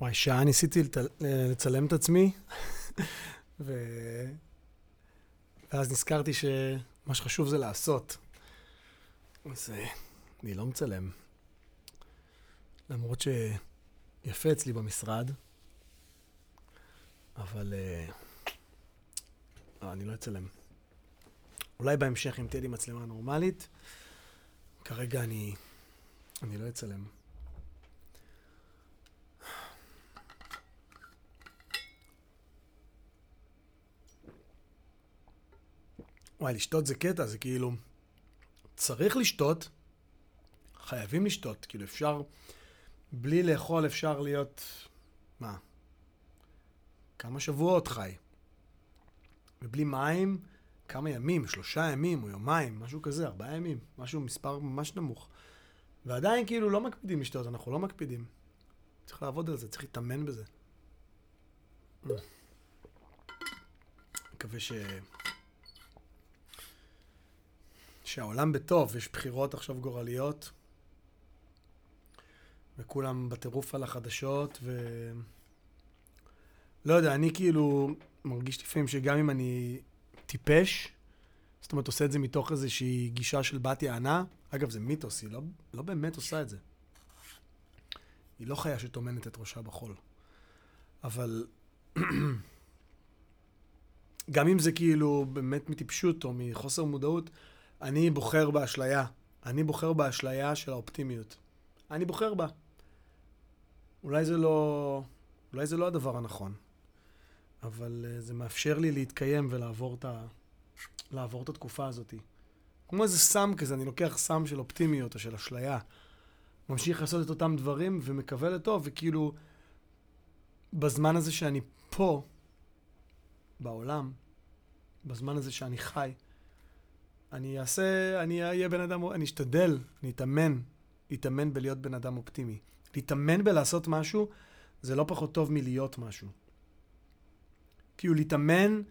וואי, שעה ניסיתי לת... לצלם את עצמי, ו... ואז נזכרתי שמה שחשוב זה לעשות. אז אה, אני לא מצלם. למרות שיפה אצלי במשרד, אבל אה, לא, אני לא אצלם. אולי בהמשך, אם תהיה לי מצלמה נורמלית, כרגע אני, אני לא אצלם. וואי, לשתות זה קטע, זה כאילו... צריך לשתות, חייבים לשתות. כאילו, אפשר... בלי לאכול אפשר להיות... מה? כמה שבועות חי. ובלי מים, כמה ימים, שלושה ימים או יומיים, משהו כזה, ארבעה ימים, משהו, מספר ממש נמוך. ועדיין כאילו לא מקפידים לשתות, אנחנו לא מקפידים. צריך לעבוד על זה, צריך להתאמן בזה. מקווה ש... שהעולם בטוב, יש בחירות עכשיו גורליות, וכולם בטירוף על החדשות, ו... לא יודע, אני כאילו מרגיש לפעמים שגם אם אני טיפש, זאת אומרת, עושה את זה מתוך איזושהי גישה של בת יענה, אגב, זה מיתוס, היא לא, לא באמת עושה את זה. היא לא חיה שטומנת את ראשה בחול. אבל גם אם זה כאילו באמת מטיפשות או מחוסר מודעות, אני בוחר באשליה. אני בוחר באשליה של האופטימיות. אני בוחר בה. אולי זה לא, אולי זה לא הדבר הנכון, אבל uh, זה מאפשר לי להתקיים ולעבור את, ה, לעבור את התקופה הזאת. כמו איזה סם כזה, אני לוקח סם של אופטימיות או של אשליה, ממשיך לעשות את אותם דברים ומקווה לטוב, וכאילו, בזמן הזה שאני פה, בעולם, בזמן הזה שאני חי, אני אעשה, אני אהיה בן אדם, אני אשתדל, אני אתאמן, אתאמן בלהיות בן אדם אופטימי. להתאמן בלעשות משהו, זה לא פחות טוב מלהיות משהו. כאילו להתאמן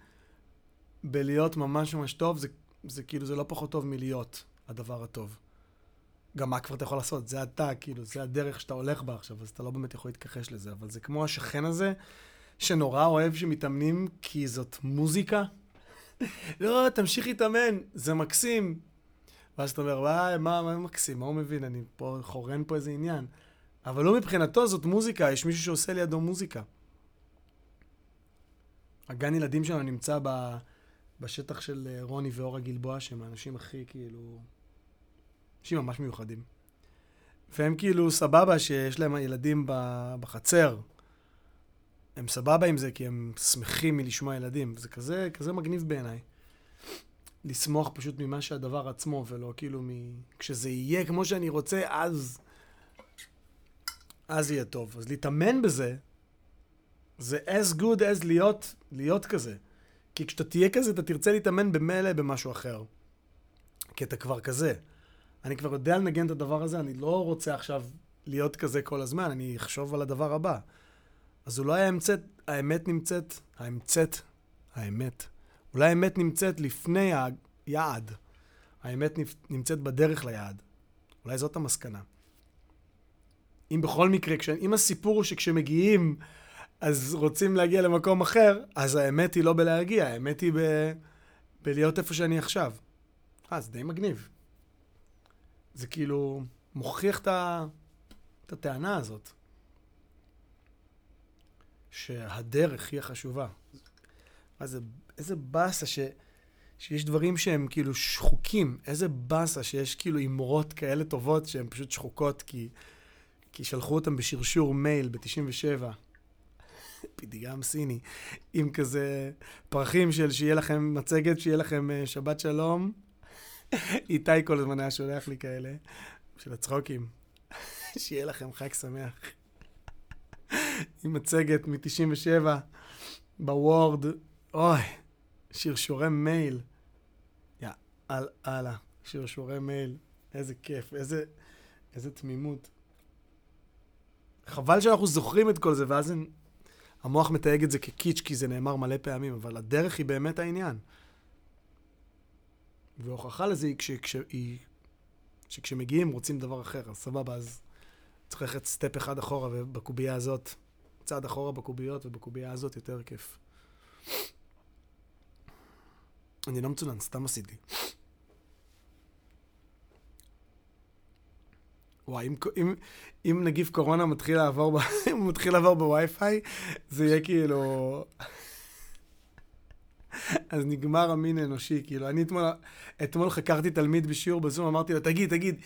בלהיות ממש ממש טוב, זה, זה כאילו, זה לא פחות טוב מלהיות הדבר הטוב. גם מה כבר אתה יכול לעשות? זה אתה, כאילו, זה הדרך שאתה הולך בה עכשיו, אז אתה לא באמת יכול להתכחש לזה, אבל זה כמו השכן הזה, שנורא אוהב שמתאמנים כי זאת מוזיקה. לא, תמשיך להתאמן, זה מקסים. ואז אתה אומר, וואי, מה, מה מקסים? מה הוא מבין? אני פה חורן פה איזה עניין. אבל לא מבחינתו, זאת מוזיקה, יש מישהו שעושה לידו מוזיקה. הגן ילדים שלנו נמצא ב, בשטח של אה, רוני ואורה גלבוע, שהם האנשים הכי כאילו... אנשים ממש מיוחדים. והם כאילו סבבה שיש להם ילדים בחצר. הם סבבה עם זה כי הם שמחים מלשמוע ילדים. זה כזה, כזה מגניב בעיניי. לשמוח פשוט ממה שהדבר עצמו, ולא כאילו מ... כשזה יהיה כמו שאני רוצה, אז... אז יהיה טוב. אז להתאמן בזה, זה as good as להיות, להיות כזה. כי כשאתה תהיה כזה, אתה תרצה להתאמן במילא במשהו אחר. כי אתה כבר כזה. אני כבר יודע לנגן את הדבר הזה, אני לא רוצה עכשיו להיות כזה כל הזמן, אני אחשוב על הדבר הבא. אז אולי האמצאת, האמת נמצאת, האמצאת, האמת. אולי האמת נמצאת לפני היעד. האמת נמצאת בדרך ליעד. אולי זאת המסקנה. אם בכל מקרה, כש... אם הסיפור הוא שכשמגיעים אז רוצים להגיע למקום אחר, אז האמת היא לא בלהגיע, האמת היא ב... בלהיות איפה שאני עכשיו. אה, זה די מגניב. זה כאילו מוכיח את, ה... את הטענה הזאת. שהדרך היא החשובה. אז איזה באסה ש, שיש דברים שהם כאילו שחוקים, איזה באסה שיש כאילו אמרות כאלה טובות שהן פשוט שחוקות כי, כי שלחו אותם בשרשור מייל ב-97. פתגם סיני, עם כזה פרחים של שיהיה לכם מצגת, שיהיה לכם uh, שבת שלום. איתי כל הזמן היה שולח לי כאלה, של הצחוקים. שיהיה לכם חג שמח. עם מצגת מ-97 בוורד, אוי, שרשורי מייל. יא, הלאה, שרשורי מייל. איזה כיף, איזה, איזה תמימות. חבל שאנחנו זוכרים את כל זה, ואז המוח מתייג את זה כקיץ', כי זה נאמר מלא פעמים, אבל הדרך היא באמת העניין. והוכחה לזה היא שכשמגיעים רוצים דבר אחר, אז סבבה, אז צריך ללכת סטפ אחד אחורה, ובקובייה הזאת צעד אחורה בקוביות, ובקובייה הזאת יותר כיף. אני לא מצונן, סתם עשיתי. וואי, אם, אם, אם נגיף קורונה מתחיל לעבור, אם מתחיל לעבור בווי-פיי, זה יהיה כאילו... אז נגמר המין האנושי, כאילו, אני אתמול, אתמול חקרתי תלמיד בשיעור בזום, אמרתי לו, תגיד, תגיד,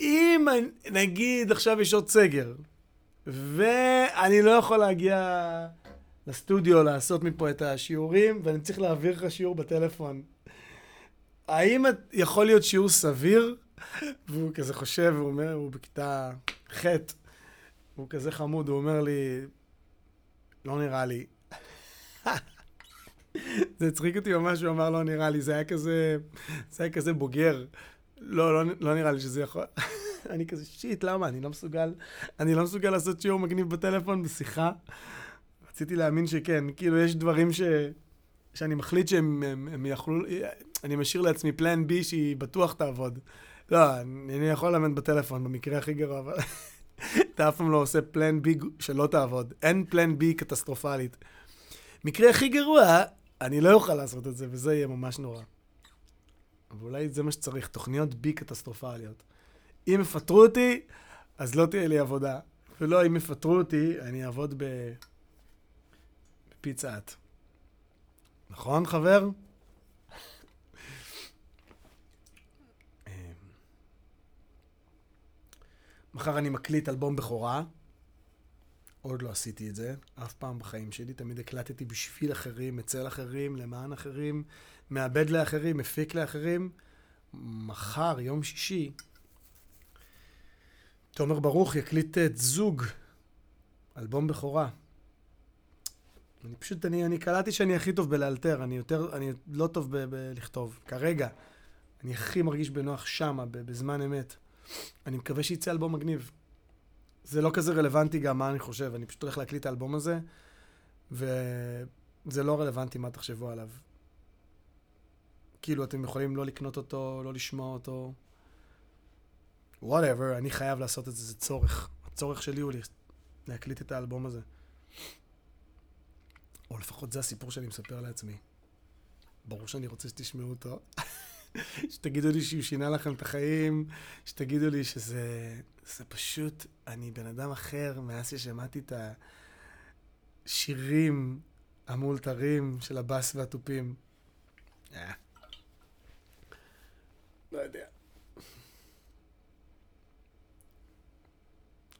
אם נגיד עכשיו יש עוד סגר, ואני לא יכול להגיע לסטודיו לעשות מפה את השיעורים, ואני צריך להעביר לך שיעור בטלפון, האם יכול להיות שיעור סביר? והוא כזה חושב, הוא אומר, הוא בכיתה ח', הוא כזה חמוד, הוא אומר לי, לא נראה לי. זה הצחיק אותי ממש, הוא אמר, לא נראה לי, זה היה כזה, זה היה כזה בוגר. לא, לא, לא נראה לי שזה יכול... אני כזה, שיט, למה? אני לא מסוגל, אני לא מסוגל לעשות שיעור מגניב בטלפון בשיחה. רציתי להאמין שכן, כאילו, יש דברים ש... שאני מחליט שהם הם, הם יכלו... אני משאיר לעצמי פלן בי שהיא בטוח תעבוד. לא, אני יכול ללמד בטלפון במקרה הכי גרוע, אבל אתה אף פעם לא עושה פלן בי שלא תעבוד. אין פלן בי קטסטרופלית. מקרה הכי גרוע, אני לא אוכל לעשות את זה, וזה יהיה ממש נורא. אבל אולי זה מה שצריך, תוכניות בי קטסטרופליות. אם יפטרו אותי, אז לא תהיה לי עבודה. ולא, אם יפטרו אותי, אני אעבוד ב... בפיצה האט. נכון, חבר? מחר אני מקליט אלבום בכורה. עוד לא עשיתי את זה, אף פעם בחיים שלי. תמיד הקלטתי בשביל אחרים, אצל אחרים, למען אחרים, מאבד לאחרים, מפיק לאחרים. מחר, יום שישי, תומר ברוך יקליט את זוג, אלבום בכורה. אני פשוט, אני, אני קלטתי שאני הכי טוב בלאלתר, אני יותר, אני לא טוב בלכתוב, כרגע. אני הכי מרגיש בנוח שמה, בזמן אמת. אני מקווה שיצא אלבום מגניב. זה לא כזה רלוונטי גם מה אני חושב, אני פשוט הולך להקליט את האלבום הזה, וזה לא רלוונטי מה תחשבו עליו. כאילו, אתם יכולים לא לקנות אותו, לא לשמוע אותו. whatever, אני חייב לעשות את זה, זה צורך. הצורך שלי הוא להקליט את האלבום הזה. או לפחות זה הסיפור שאני מספר לעצמי. ברור שאני רוצה שתשמעו אותו. שתגידו לי שהוא שינה לכם את החיים, שתגידו לי שזה זה פשוט, אני בן אדם אחר מאז ששמעתי את השירים המאולתרים של הבאס והתופים. אה. לא יודע.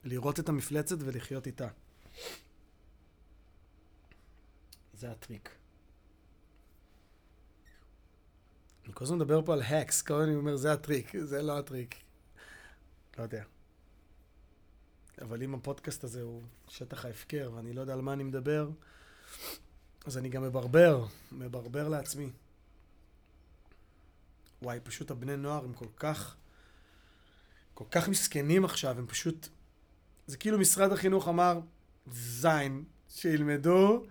לראות את המפלצת ולחיות איתה. זה הטריק. אני כל הזמן מדבר פה על האקס, כל הזמן אני אומר, זה הטריק, זה לא הטריק. לא יודע. אבל אם הפודקאסט הזה הוא שטח ההפקר, ואני לא יודע על מה אני מדבר, אז אני גם מברבר, מברבר לעצמי. וואי, פשוט הבני נוער הם כל כך, כל כך מסכנים עכשיו, הם פשוט... זה כאילו משרד החינוך אמר, זין, שילמדו,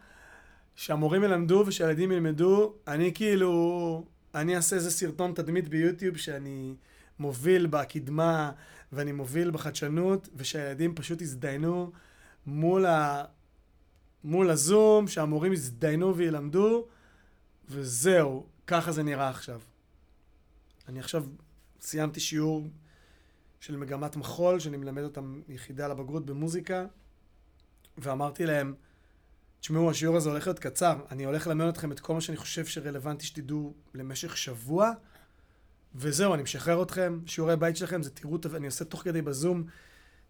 שהמורים ילמדו ושהילדים ילמדו, אני כאילו... אני אעשה איזה סרטון תדמית ביוטיוב שאני מוביל בקדמה ואני מוביל בחדשנות, ושהילדים פשוט יזדיינו מול, ה... מול הזום, שהמורים יזדיינו וילמדו, וזהו, ככה זה נראה עכשיו. אני עכשיו סיימתי שיעור של מגמת מחול, שאני מלמד אותם יחידה לבגרות במוזיקה, ואמרתי להם, תשמעו, השיעור הזה הולך להיות קצר. אני הולך ללמד אתכם את כל מה שאני חושב שרלוונטי שתדעו למשך שבוע, וזהו, אני משחרר אתכם. שיעורי בית שלכם זה תראו, אני עושה תוך כדי בזום,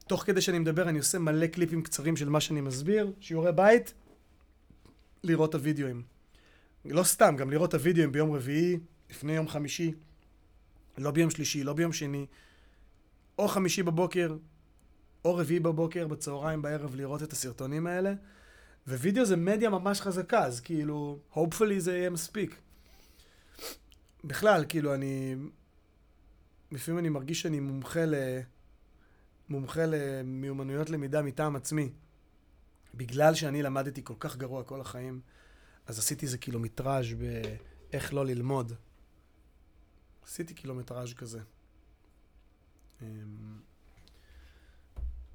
תוך כדי שאני מדבר, אני עושה מלא קליפים קצרים של מה שאני מסביר. שיעורי בית, לראות את הוידאוים. לא סתם, גם לראות את הוידאוים ביום רביעי, לפני יום חמישי, לא ביום שלישי, לא ביום שני, או חמישי בבוקר, או רביעי בבוקר, בצהריים, בערב, לראות את הסרטונים האלה. ווידאו זה מדיה ממש חזקה, אז כאילו, hopefully זה יהיה מספיק. בכלל, כאילו, אני... לפעמים אני מרגיש שאני מומחה ל... מומחה למיומנויות למידה מטעם עצמי. בגלל שאני למדתי כל כך גרוע כל החיים, אז עשיתי איזה קילומטראז' באיך לא ללמוד. עשיתי קילומטראז' כזה. אמ,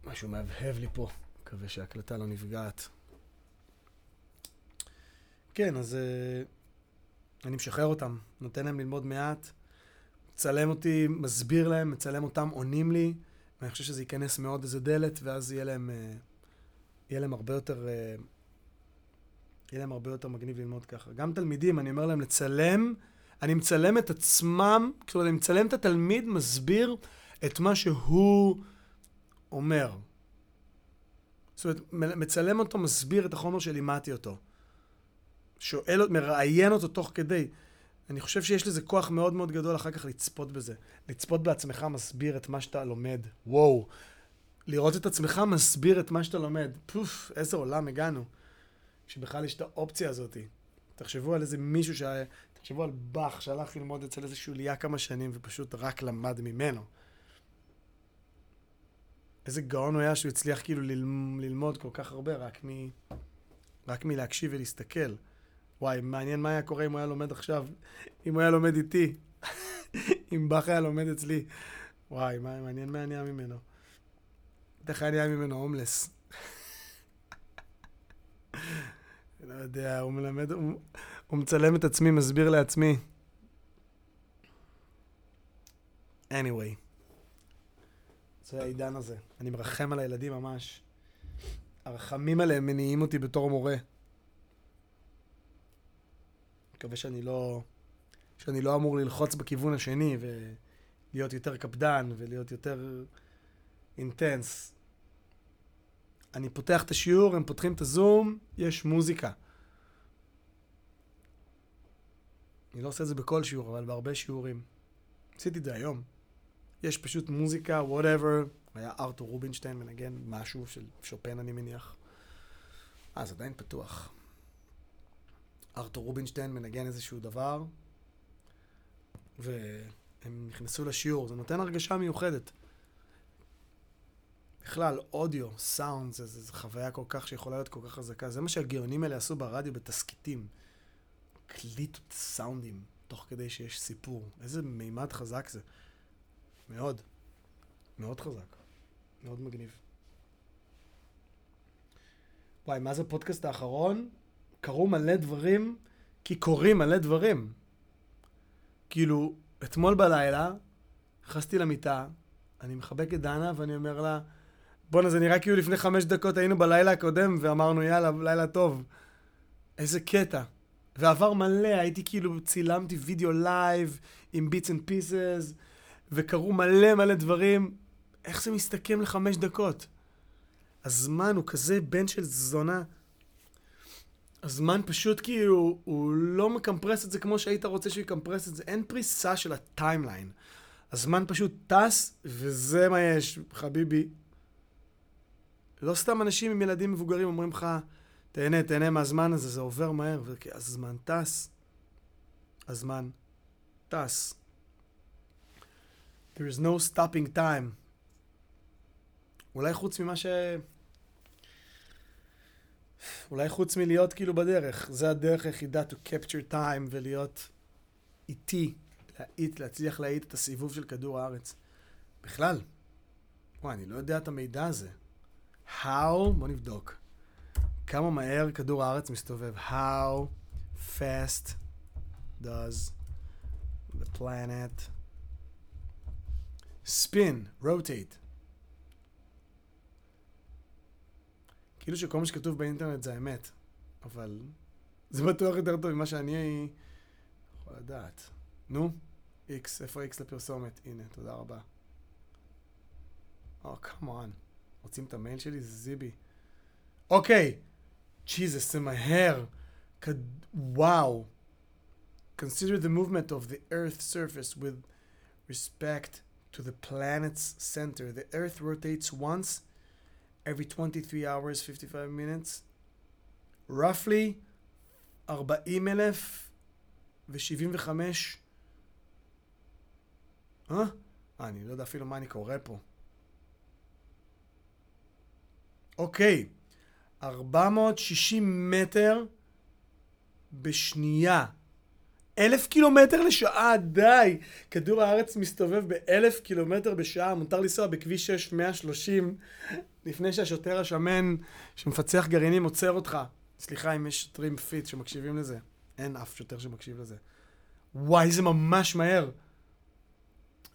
משהו מהבהב לי פה. מקווה שההקלטה לא נפגעת. כן, אז uh, אני משחרר אותם, נותן להם ללמוד מעט, מצלם אותי, מסביר להם, מצלם אותם, עונים לי, ואני חושב שזה ייכנס מאוד איזה דלת, ואז יהיה להם, uh, יהיה להם הרבה יותר... Uh, יהיה להם הרבה יותר מגניב ללמוד ככה. גם תלמידים, אני אומר להם לצלם, אני מצלם את עצמם, כאילו אני מצלם את התלמיד, מסביר את מה שהוא אומר. זאת אומרת, מצלם אותו, מסביר את החומר שלימדתי אותו. שואל, מראיין אותו תוך כדי. אני חושב שיש לזה כוח מאוד מאוד גדול אחר כך לצפות בזה. לצפות בעצמך מסביר את מה שאתה לומד. וואו. לראות את עצמך מסביר את מה שאתה לומד. פוף, איזה עולם הגענו. שבכלל יש את האופציה הזאת. תחשבו על איזה מישהו ש... תחשבו על באך שהלך ללמוד אצל איזה שוליה כמה שנים ופשוט רק למד ממנו. איזה גאון הוא היה שהוא הצליח כאילו ללמוד כל כך הרבה רק, מ... רק מלהקשיב ולהסתכל. וואי, מעניין מה היה קורה אם הוא היה לומד עכשיו, אם הוא היה לומד איתי, אם באך היה לומד אצלי. וואי, מה, מעניין מה נהיה ממנו. בטח היה נהיה ממנו הומלס. לא יודע, הוא מלמד, הוא, הוא מצלם את עצמי, מסביר לעצמי. anyway. זה העידן הזה. אני מרחם על הילדים ממש. הרחמים עליהם מניעים אותי בתור מורה. מקווה שאני לא... שאני לא אמור ללחוץ בכיוון השני ולהיות יותר קפדן ולהיות יותר אינטנס. אני פותח את השיעור, הם פותחים את הזום, יש מוזיקה. אני לא עושה את זה בכל שיעור, אבל בהרבה שיעורים. עשיתי את זה היום. יש פשוט מוזיקה, whatever. היה ארתור רובינשטיין מנגן משהו של שופן, אני מניח. אה, זה עדיין פתוח. ארתור רובינשטיין מנגן איזשהו דבר, והם נכנסו לשיעור. זה נותן הרגשה מיוחדת. בכלל, אודיו, סאונד, זה, זה, זה חוויה כל כך שיכולה להיות כל כך חזקה. זה מה שהגאונים האלה עשו ברדיו בתסכיתים. הקליטו סאונדים תוך כדי שיש סיפור. איזה מימד חזק זה. מאוד. מאוד חזק. מאוד מגניב. וואי, מאז הפודקאסט האחרון? קרו מלא דברים, כי קורים מלא דברים. כאילו, אתמול בלילה, נכנסתי למיטה, אני מחבק את דנה ואני אומר לה, בואנה, זה נראה כאילו לפני חמש דקות היינו בלילה הקודם ואמרנו, יאללה, לילה טוב. איזה קטע. ועבר מלא, הייתי כאילו, צילמתי וידאו live עם Bits and Pieces, וקרו מלא מלא דברים. איך זה מסתכם לחמש דקות? הזמן הוא כזה בן של זונה. הזמן פשוט כאילו, הוא לא מקמפרס את זה כמו שהיית רוצה שהוא יקמפרס את זה. אין פריסה של ה timeline. הזמן פשוט טס, וזה מה יש, חביבי. לא סתם אנשים עם ילדים מבוגרים אומרים לך, תהנה, תהנה מהזמן הזה, זה עובר מהר, הזמן טס. הזמן טס. There is no stopping time. אולי חוץ ממה ש... אולי חוץ מלהיות כאילו בדרך. זה הדרך היחידה to capture time ולהיות איטי, להאיט, להצליח להאיט את הסיבוב של כדור הארץ. בכלל, וואי, אני לא יודע את המידע הזה. How, בוא נבדוק. כמה מהר כדור הארץ מסתובב. How fast does the planet spin, rotate? כאילו שכל מה שכתוב באינטרנט זה האמת, אבל זה בטוח יותר טוב ממה שאני יכול לדעת. נו, איקס, איפה איקס לפרסומת? הנה, תודה רבה. או, כמובן. רוצים את המייל שלי? זה זיבי. אוקיי. ג'יזוס, זה מהר. וואו. Consider the movement of the Earth's surface with respect to the planet's center. The Earth rotates once every 23 hours, 55 minutes. roughly 40,075. אה? אני לא יודע אפילו מה אני קורא פה. אוקיי, 460 מטר בשנייה. אלף קילומטר לשעה, די. כדור הארץ מסתובב באלף קילומטר בשעה, מותר לנסוע בכביש 6 130, לפני שהשוטר השמן שמפצח גרעינים עוצר אותך. סליחה אם יש שוטרים fit שמקשיבים לזה. אין אף שוטר שמקשיב לזה. וואי, זה ממש מהר.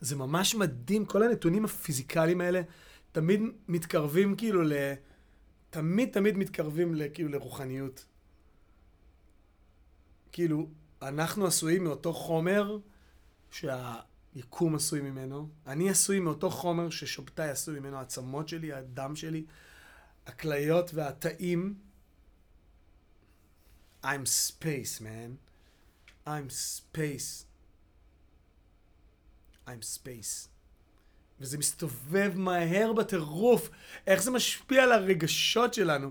זה ממש מדהים, כל הנתונים הפיזיקליים האלה תמיד מתקרבים כאילו ל... תמיד תמיד מתקרבים כאילו לרוחניות. כאילו, אנחנו עשויים מאותו חומר שהיקום עשוי ממנו. אני עשוי מאותו חומר ששבתאי עשוי ממנו, העצמות שלי, הדם שלי, הכליות והתאים. I'm space, man. I'm space. I'm space. וזה מסתובב מהר בטירוף. איך זה משפיע על הרגשות שלנו?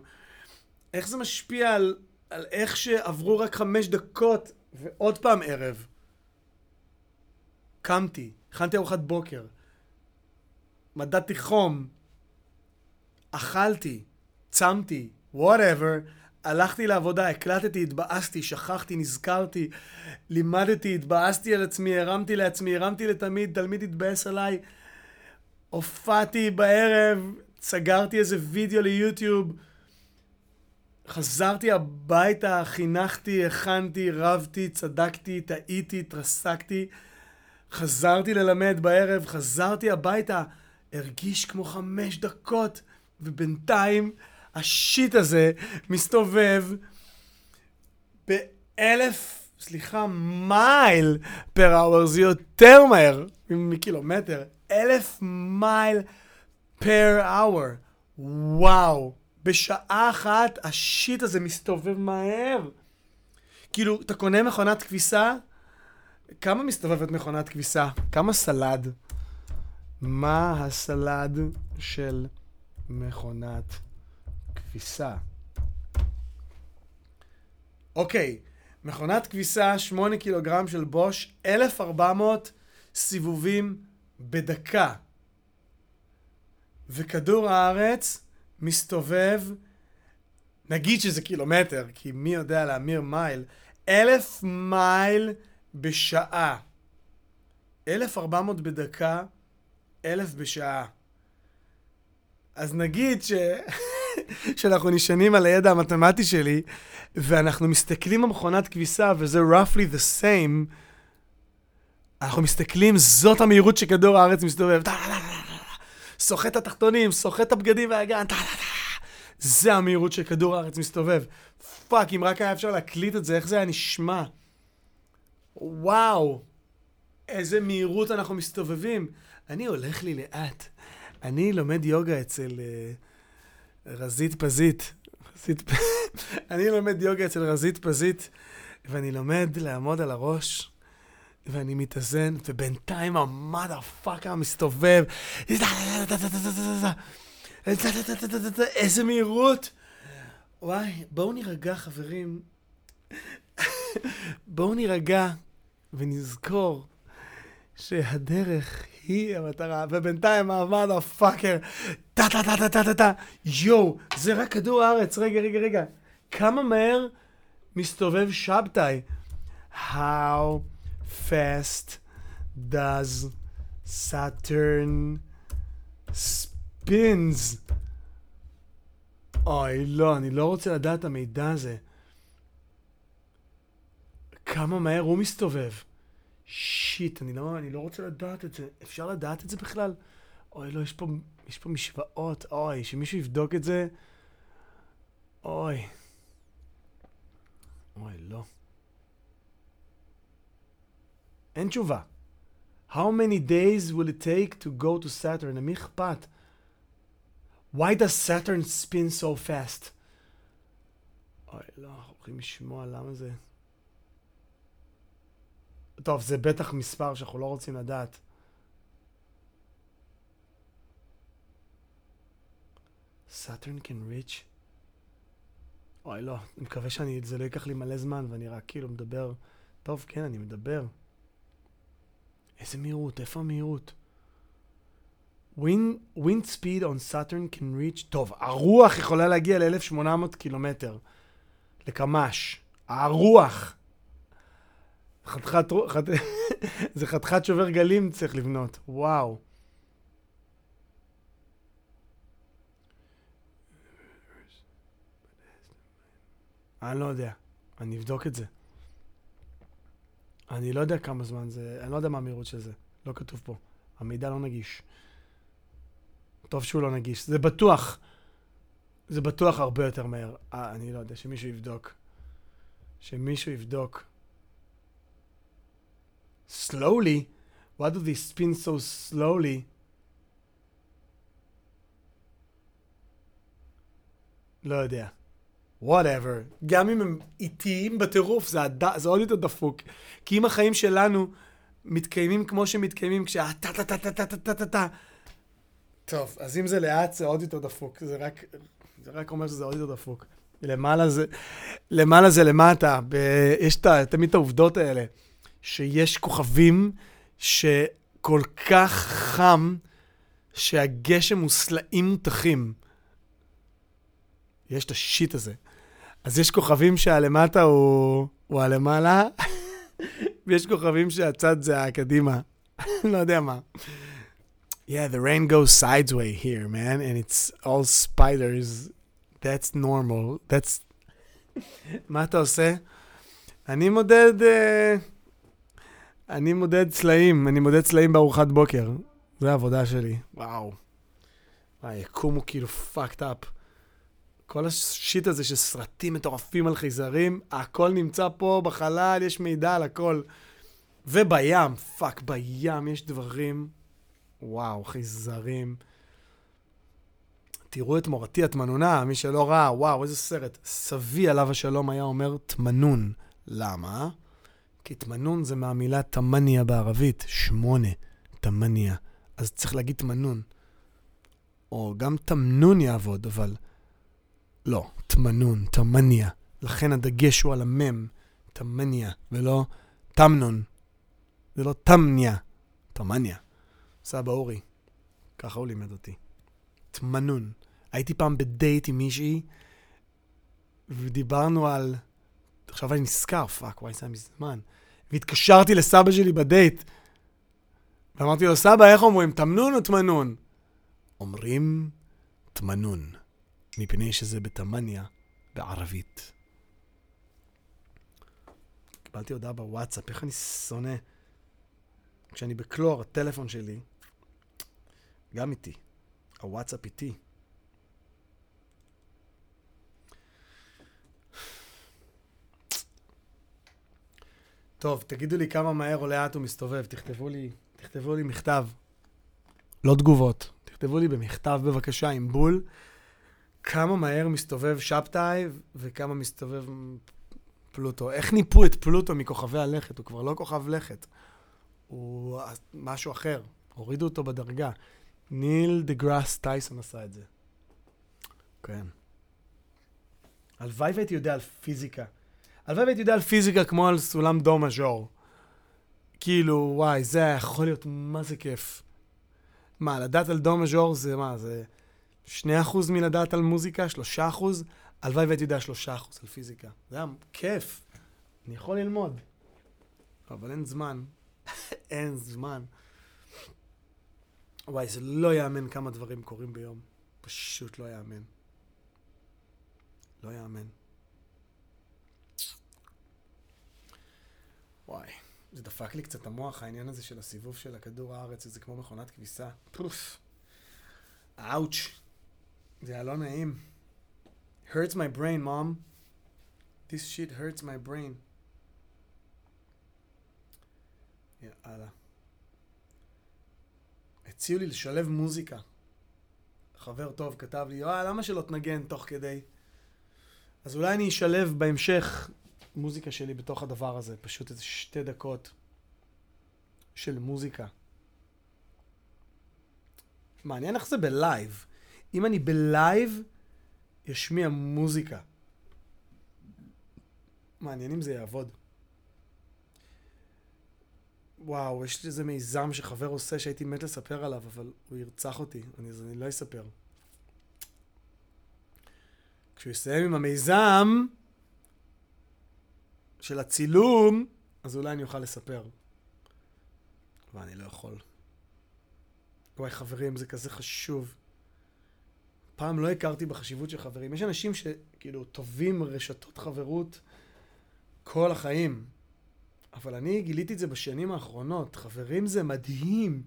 איך זה משפיע על, על איך שעברו רק חמש דקות ועוד פעם ערב? קמתי, הכנתי ארוחת בוקר, מדדתי חום, אכלתי, צמתי, whatever, הלכתי לעבודה, הקלטתי, התבאסתי, שכחתי, נזכרתי, לימדתי, התבאסתי על עצמי, הרמתי לעצמי, הרמתי לתלמיד, תלמיד התבאס עליי. הופעתי בערב, סגרתי איזה וידאו ליוטיוב, חזרתי הביתה, חינכתי, הכנתי, רבתי, צדקתי, טעיתי, התרסקתי, חזרתי ללמד בערב, חזרתי הביתה, הרגיש כמו חמש דקות, ובינתיים השיט הזה מסתובב באלף, סליחה, מייל פר אאואר, זה יותר מהר מקילומטר. אלף מייל פר אאואר. וואו. בשעה אחת השיט הזה מסתובב מהר. כאילו, אתה קונה מכונת כביסה, כמה מסתובבת מכונת כביסה? כמה סלד? מה הסלד של מכונת כביסה? אוקיי, מכונת כביסה, 8 קילוגרם של בוש, 1,400 סיבובים בדקה. וכדור הארץ מסתובב, נגיד שזה קילומטר, כי מי יודע להמיר מייל, אלף מייל בשעה. 1,400 בדקה, 1,000 בשעה. אז נגיד ש... שאנחנו נשענים על הידע המתמטי שלי, ואנחנו מסתכלים במכונת כביסה, וזה roughly the same, אנחנו מסתכלים, זאת המהירות שכדור הארץ מסתובב. סוחט את התחתונים, סוחט את הבגדים והאגן, זה המהירות שכדור הארץ מסתובב. fuck, אם רק היה אפשר להקליט את זה, איך זה היה נשמע? וואו, איזה מהירות אנחנו מסתובבים. אני הולך לי לאט. אני לומד יוגה אצל uh, רזית פזית. רזית... אני לומד יוגה אצל רזית פזית, ואני לומד לעמוד על הראש. ואני מתאזן, ובינתיים המאדה פאקה מסתובב. איזה מהירות. וואי, בואו נירגע, חברים. בואו נירגע ונזכור שהדרך היא המטרה, ובינתיים המאדה פאקר, טה טה טה טה טה טה טה, יואו, זה רק כדור הארץ, רגע, רגע, רגע. כמה מהר מסתובב שבתאי? How... fast does Saturn spins? אוי, לא, אני לא רוצה לדעת את המידע הזה. כמה מהר הוא מסתובב. שיט, אני לא, אני לא רוצה לדעת את זה. אפשר לדעת את זה בכלל? אוי, לא, יש פה, יש פה משוואות. אוי, שמישהו יבדוק את זה. אוי. אוי, לא. אין תשובה. How many days will it take to go to Saturn? למי אכפת? Why does Saturn spin so fast? אוי, לא, אנחנו הולכים לשמוע למה זה... טוב, זה בטח מספר שאנחנו לא רוצים לדעת. Saturn can reach? אוי, לא, אני מקווה שזה לא ייקח לי מלא זמן ואני רק כאילו מדבר. טוב, כן, אני מדבר. איזה מהירות? איפה המהירות? wind speed on Saturn can reach... טוב, הרוח יכולה להגיע ל-1800 קילומטר לקמ"ש. הרוח. חתיכת, חת... זה חתיכת שובר גלים צריך לבנות, וואו. אני לא יודע, אני אבדוק את זה. אני לא יודע כמה זמן זה, אני לא יודע מה המהירות של זה, לא כתוב פה. המידע לא נגיש. טוב שהוא לא נגיש. זה בטוח, זה בטוח הרבה יותר מהר. אה, אני לא יודע, שמישהו יבדוק. שמישהו יבדוק. slowly? Why do they spin so slowly? לא יודע. whatever. גם אם הם איטיים בטירוף, זה, הד... זה עוד יותר דפוק. כי אם החיים שלנו מתקיימים כמו שמתקיימים, כשה... טוב, אז אם זה לאט, זה עוד יותר דפוק. זה רק, זה רק אומר שזה עוד יותר דפוק. למעלה זה, למעלה זה למטה. ב... יש ת... תמיד את העובדות האלה, שיש כוכבים שכל כך חם, שהגשם הוא סלעים מותחים. יש את השיט הזה. אז יש כוכבים שהלמטה הוא, הוא הלמעלה, ויש כוכבים שהצד זה הקדימה. לא יודע מה. Yeah, the rain goes sideways here, man, and it's all spiders. That's normal. That's... מה אתה עושה? אני מודד... Uh... אני מודד צלעים, אני מודד צלעים בארוחת בוקר. זו העבודה שלי. וואו. היקום הוא כאילו fucked up. כל ה shit הזה של סרטים מטורפים על חייזרים, הכל נמצא פה בחלל, יש מידע על הכל. ובים, fuck, בים יש דברים. וואו, חייזרים. תראו את מורתי התמנונה, מי שלא ראה, וואו, איזה סרט. סבי עליו השלום היה אומר תמנון. למה? כי תמנון זה מהמילה תמניה בערבית, שמונה, תמניה. אז צריך להגיד תמנון. או גם תמנון יעבוד, אבל לא, תמנון, תמניה. לכן הדגש הוא על המם, תמניה, ולא תמנון. זה לא תמניה, תמניה. סבא אורי, ככה הוא לימד אותי. תמנון. הייתי פעם בדייט עם מישהי, ודיברנו על... עכשיו אני נזכר, fuck, וואי, זה היה מזמן. והתקשרתי לסבא שלי בדייט, ואמרתי לו, סבא, איך אומרים, תמנון או תמנון? אומרים תמנון. מפני שזה בתמניה בערבית. קיבלתי הודעה בוואטסאפ, איך אני שונא. כשאני בקלור, הטלפון שלי, גם איתי. הוואטסאפ איתי. טוב, תגידו לי כמה מהר או לאט הוא מסתובב, תכתבו לי, תכתבו לי מכתב. לא תגובות. תכתבו לי במכתב בבקשה עם בול. כמה מהר מסתובב שבתאי וכמה מסתובב פלוטו. איך ניפו את פלוטו מכוכבי הלכת? הוא כבר לא כוכב לכת. הוא משהו אחר. הורידו אותו בדרגה. ניל דה גראס טייסון עשה את זה. כן. הלוואי והייתי יודע על פיזיקה. הלוואי והייתי יודע על פיזיקה כמו על סולם דו מז'ור. כאילו, וואי, זה היה יכול להיות מה זה כיף. מה, לדעת על דו מז'ור זה מה, זה 2% מלדעת על מוזיקה, 3%, הלוואי והייתי יודע 3% על פיזיקה. זה היה כיף. אני יכול ללמוד. אבל אין זמן. אין זמן. וואי, זה לא יאמן כמה דברים קורים ביום. פשוט לא יאמן. לא יאמן. וואי, זה דפק לי קצת המוח, העניין הזה של הסיבוב של הכדור הארץ, זה כמו מכונת כביסה. פוף. אאוץ'. זה היה לא נעים. hurts my brain, mom. This shit hurts my brain. יאללה. הציעו לי לשלב מוזיקה. חבר טוב כתב לי, יואל, למה שלא תנגן תוך כדי? אז אולי אני אשלב בהמשך מוזיקה שלי בתוך הדבר הזה, פשוט איזה שתי דקות של מוזיקה. מעניין איך זה ב live. אם אני ב live, אשמיע מוזיקה. מעניין אם זה יעבוד. וואו, יש לי איזה מיזם שחבר עושה שהייתי מת לספר עליו, אבל הוא ירצח אותי, אני, אז אני לא אספר. כשהוא יסיים עם המיזם של הצילום, אז אולי אני אוכל לספר. ואני לא יכול. וואי, חברים, זה כזה חשוב. פעם לא הכרתי בחשיבות של חברים. יש אנשים שכאילו טובים רשתות חברות כל החיים, אבל אני גיליתי את זה בשנים האחרונות. חברים זה מדהים.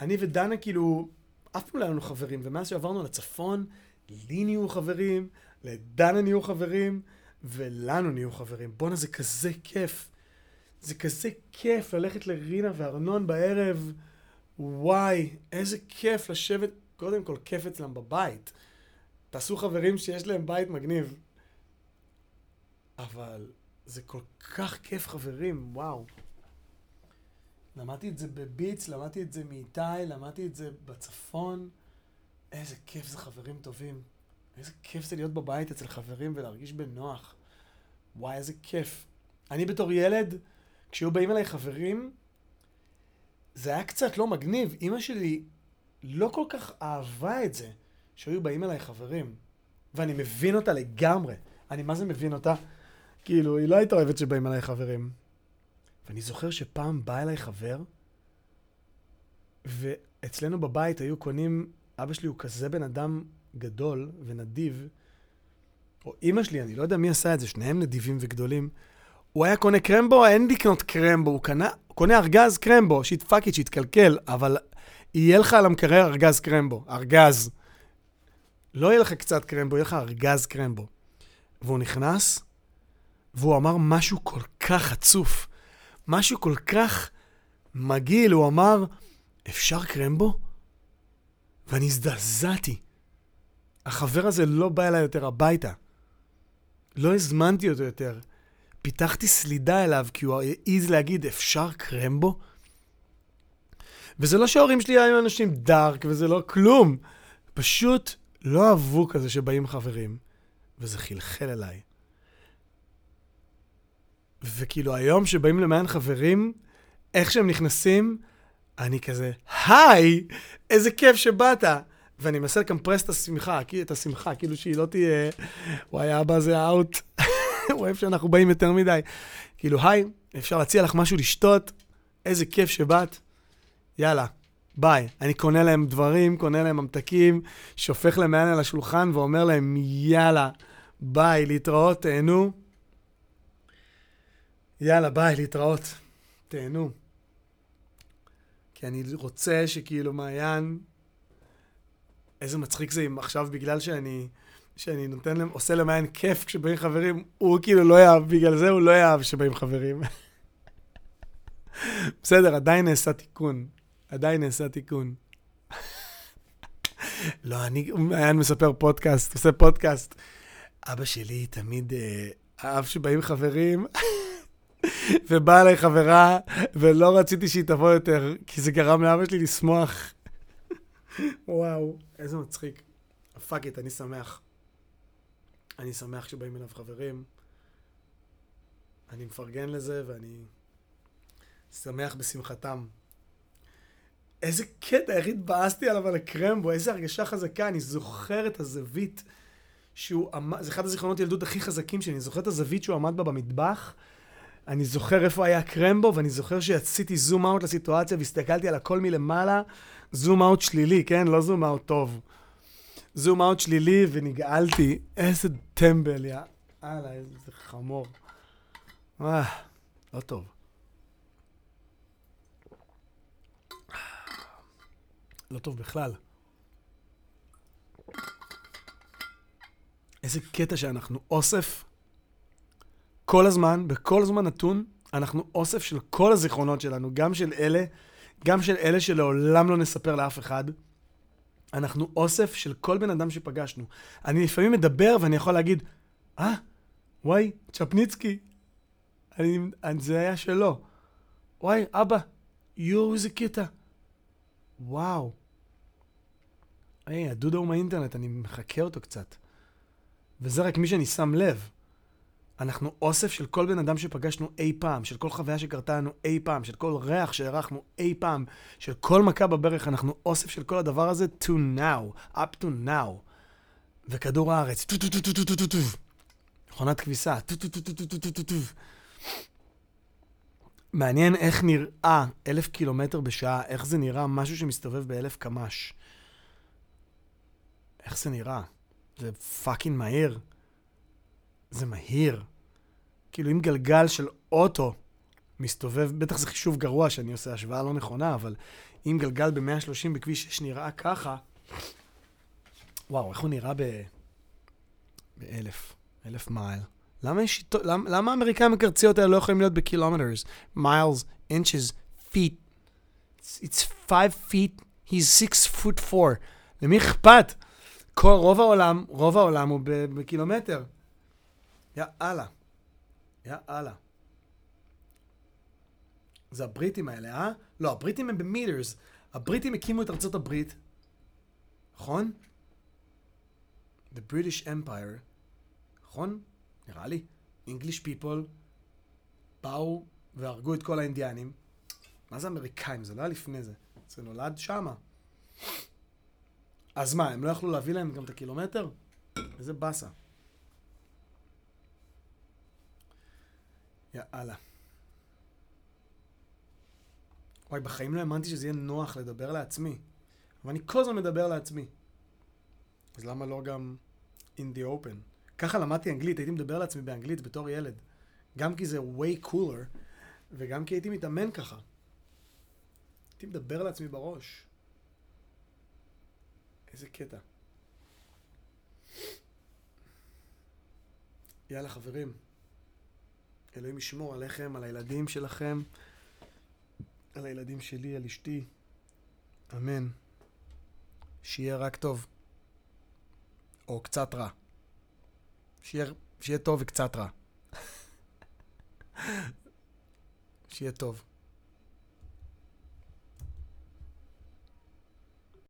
אני ודנה כאילו, אף פעם לא היו לנו חברים, ומאז שעברנו לצפון, לי נהיו חברים, לדנה נהיו חברים, ולנו נהיו חברים. בואנה, זה כזה כיף. זה כזה כיף ללכת לרינה וארנון בערב. וואי, איזה כיף לשבת, קודם כל כיף אצלם בבית. תעשו חברים שיש להם בית מגניב. אבל זה כל כך כיף חברים, וואו. למדתי את זה בביץ, למדתי את זה מאיתי, למדתי את זה בצפון. איזה כיף זה חברים טובים. איזה כיף זה להיות בבית אצל חברים ולהרגיש בנוח. וואי, איזה כיף. אני בתור ילד, כשהיו באים אליי חברים, זה היה קצת לא מגניב. אימא שלי לא כל כך אהבה את זה שהיו באים אליי חברים. ואני מבין אותה לגמרי. אני מה זה מבין אותה? כאילו, היא לא הייתה אוהבת שבאים אליי חברים. ואני זוכר שפעם בא אליי חבר, ואצלנו בבית היו קונים, אבא שלי הוא כזה בן אדם גדול ונדיב, או אימא שלי, אני לא יודע מי עשה את זה, שניהם נדיבים וגדולים. הוא היה קונה קרמבו, אין לקנות קרמבו, הוא קנה, קונה ארגז קרמבו, שידפק את, שיתקלקל, אבל יהיה לך על המקרר ארגז קרמבו, ארגז. לא יהיה לך קצת קרמבו, יהיה לך ארגז קרמבו. והוא נכנס, והוא אמר משהו כל כך חצוף, משהו כל כך מגעיל, הוא אמר, אפשר קרמבו? ואני הזדעזעתי. החבר הזה לא בא אליי יותר הביתה. לא הזמנתי אותו יותר. פיתחתי סלידה אליו כי הוא העז להגיד, אפשר קרמבו? וזה לא שההורים שלי היו אנשים דארק וזה לא כלום. פשוט לא אהבו כזה שבאים חברים, וזה חלחל אליי. וכאילו היום שבאים למען חברים, איך שהם נכנסים, אני כזה, היי, איזה כיף שבאת. ואני מנסה לקמפרס את השמחה, את השמחה, כאילו שהיא לא תהיה, וואי, אבא זה אאוט, הוא אוהב שאנחנו באים יותר מדי. כאילו, היי, אפשר להציע לך משהו לשתות, איזה כיף שבאת, יאללה, ביי. אני קונה להם דברים, קונה להם ממתקים, שופך להם מעל על השולחן ואומר להם, יאללה, ביי, להתראות, תהנו. יאללה, ביי, להתראות. תהנו. כי אני רוצה שכאילו מעיין, איזה מצחיק זה אם עכשיו בגלל שאני, שאני נותן להם, עושה למעיין כיף כשבאים חברים, הוא כאילו לא יאהב, בגלל זה הוא לא יאהב שבאים חברים. בסדר, עדיין נעשה תיקון. עדיין נעשה תיקון. לא, אני, מעיין מספר פודקאסט, עושה פודקאסט. אבא שלי תמיד אה, אהב שבאים חברים. ובאה אליי חברה, ולא רציתי שהיא תבוא יותר, כי זה גרם לאבא שלי לשמוח. וואו, איזה מצחיק. fuck it, אני שמח. אני שמח שבאים אליו חברים. אני מפרגן לזה, ואני שמח בשמחתם. איזה קטע, איך התבאסתי עליו על הקרמבו, איזה הרגשה חזקה, אני זוכר את הזווית שהוא עמד, זה אחד הזיכרונות ילדות הכי חזקים שלי, אני זוכר את הזווית שהוא עמד בה במטבח, אני זוכר איפה היה קרמבו, ואני זוכר שעשיתי זום אאוט לסיטואציה והסתכלתי על הכל מלמעלה, זום אאוט שלילי, כן? לא זום אאוט טוב. זום אאוט שלילי ונגעלתי. איזה טמבל, יא. אללה, איזה חמור. אה, לא טוב. לא טוב בכלל. איזה קטע שאנחנו אוסף כל הזמן, בכל זמן נתון, אנחנו אוסף של כל הזיכרונות שלנו, גם של אלה, גם של אלה שלעולם לא נספר לאף אחד. אנחנו אוסף של כל בן אדם שפגשנו. אני לפעמים מדבר ואני יכול להגיד, אה, וואי, צ'פניצקי. אני, זה היה שלו. וואי, אבא, יואו, איזה קטע. וואו. היי, הדוד ההוא מהאינטרנט, אני מחקה אותו קצת. וזה רק מי שאני שם לב. אנחנו אוסף של כל בן אדם שפגשנו אי פעם, של כל חוויה שקרתה לנו אי פעם, של כל ריח שהרחנו אי פעם, של כל מכה בברך, אנחנו אוסף של כל הדבר הזה to now, up to now. וכדור הארץ, טו טו טו טו טו טו טו טו מכונת כביסה, טו טו טו טו טו טו טו טו מעניין איך נראה אלף קילומטר בשעה, איך זה נראה משהו שמסתובב באלף קמ"ש. איך זה נראה? זה fucking מהיר. זה מהיר. כאילו, אם גלגל של אוטו מסתובב, בטח זה חישוב גרוע שאני עושה השוואה לא נכונה, אבל אם גלגל ב-130 בכביש 6 נראה ככה, וואו, איך הוא נראה ב... באלף, אלף מייל. למה, יש, למה, למה האמריקאים הקרציות האלה לא יכולים להיות ב kilometers? miles, inches, feet. It's five feet, he's six foot four. למי אכפת? כל, רוב העולם, רוב העולם הוא בקילומטר. יא אללה. יא אללה. זה הבריטים האלה, אה? לא, הבריטים הם ב meters. הבריטים הקימו את ארצות הברית, נכון? The British Empire, נכון? נראה לי. English people באו והרגו את כל האינדיאנים. מה זה אמריקאים? זה לא היה לפני זה. זה נולד שמה. אז מה, הם לא יכלו להביא להם גם את הקילומטר? איזה באסה. יאללה. וואי, בחיים לא האמנתי שזה יהיה נוח לדבר לעצמי. אבל אני כל הזמן מדבר לעצמי. אז למה לא גם in the open? ככה למדתי אנגלית, הייתי מדבר לעצמי באנגלית בתור ילד. גם כי זה way cooler, וגם כי הייתי מתאמן ככה. הייתי מדבר לעצמי בראש. איזה קטע. יאללה חברים, אלוהים ישמור עליכם, על הילדים שלכם, על הילדים שלי, על אשתי. אמן. שיהיה רק טוב. או קצת רע. שיהיה, שיהיה טוב וקצת רע. שיהיה טוב.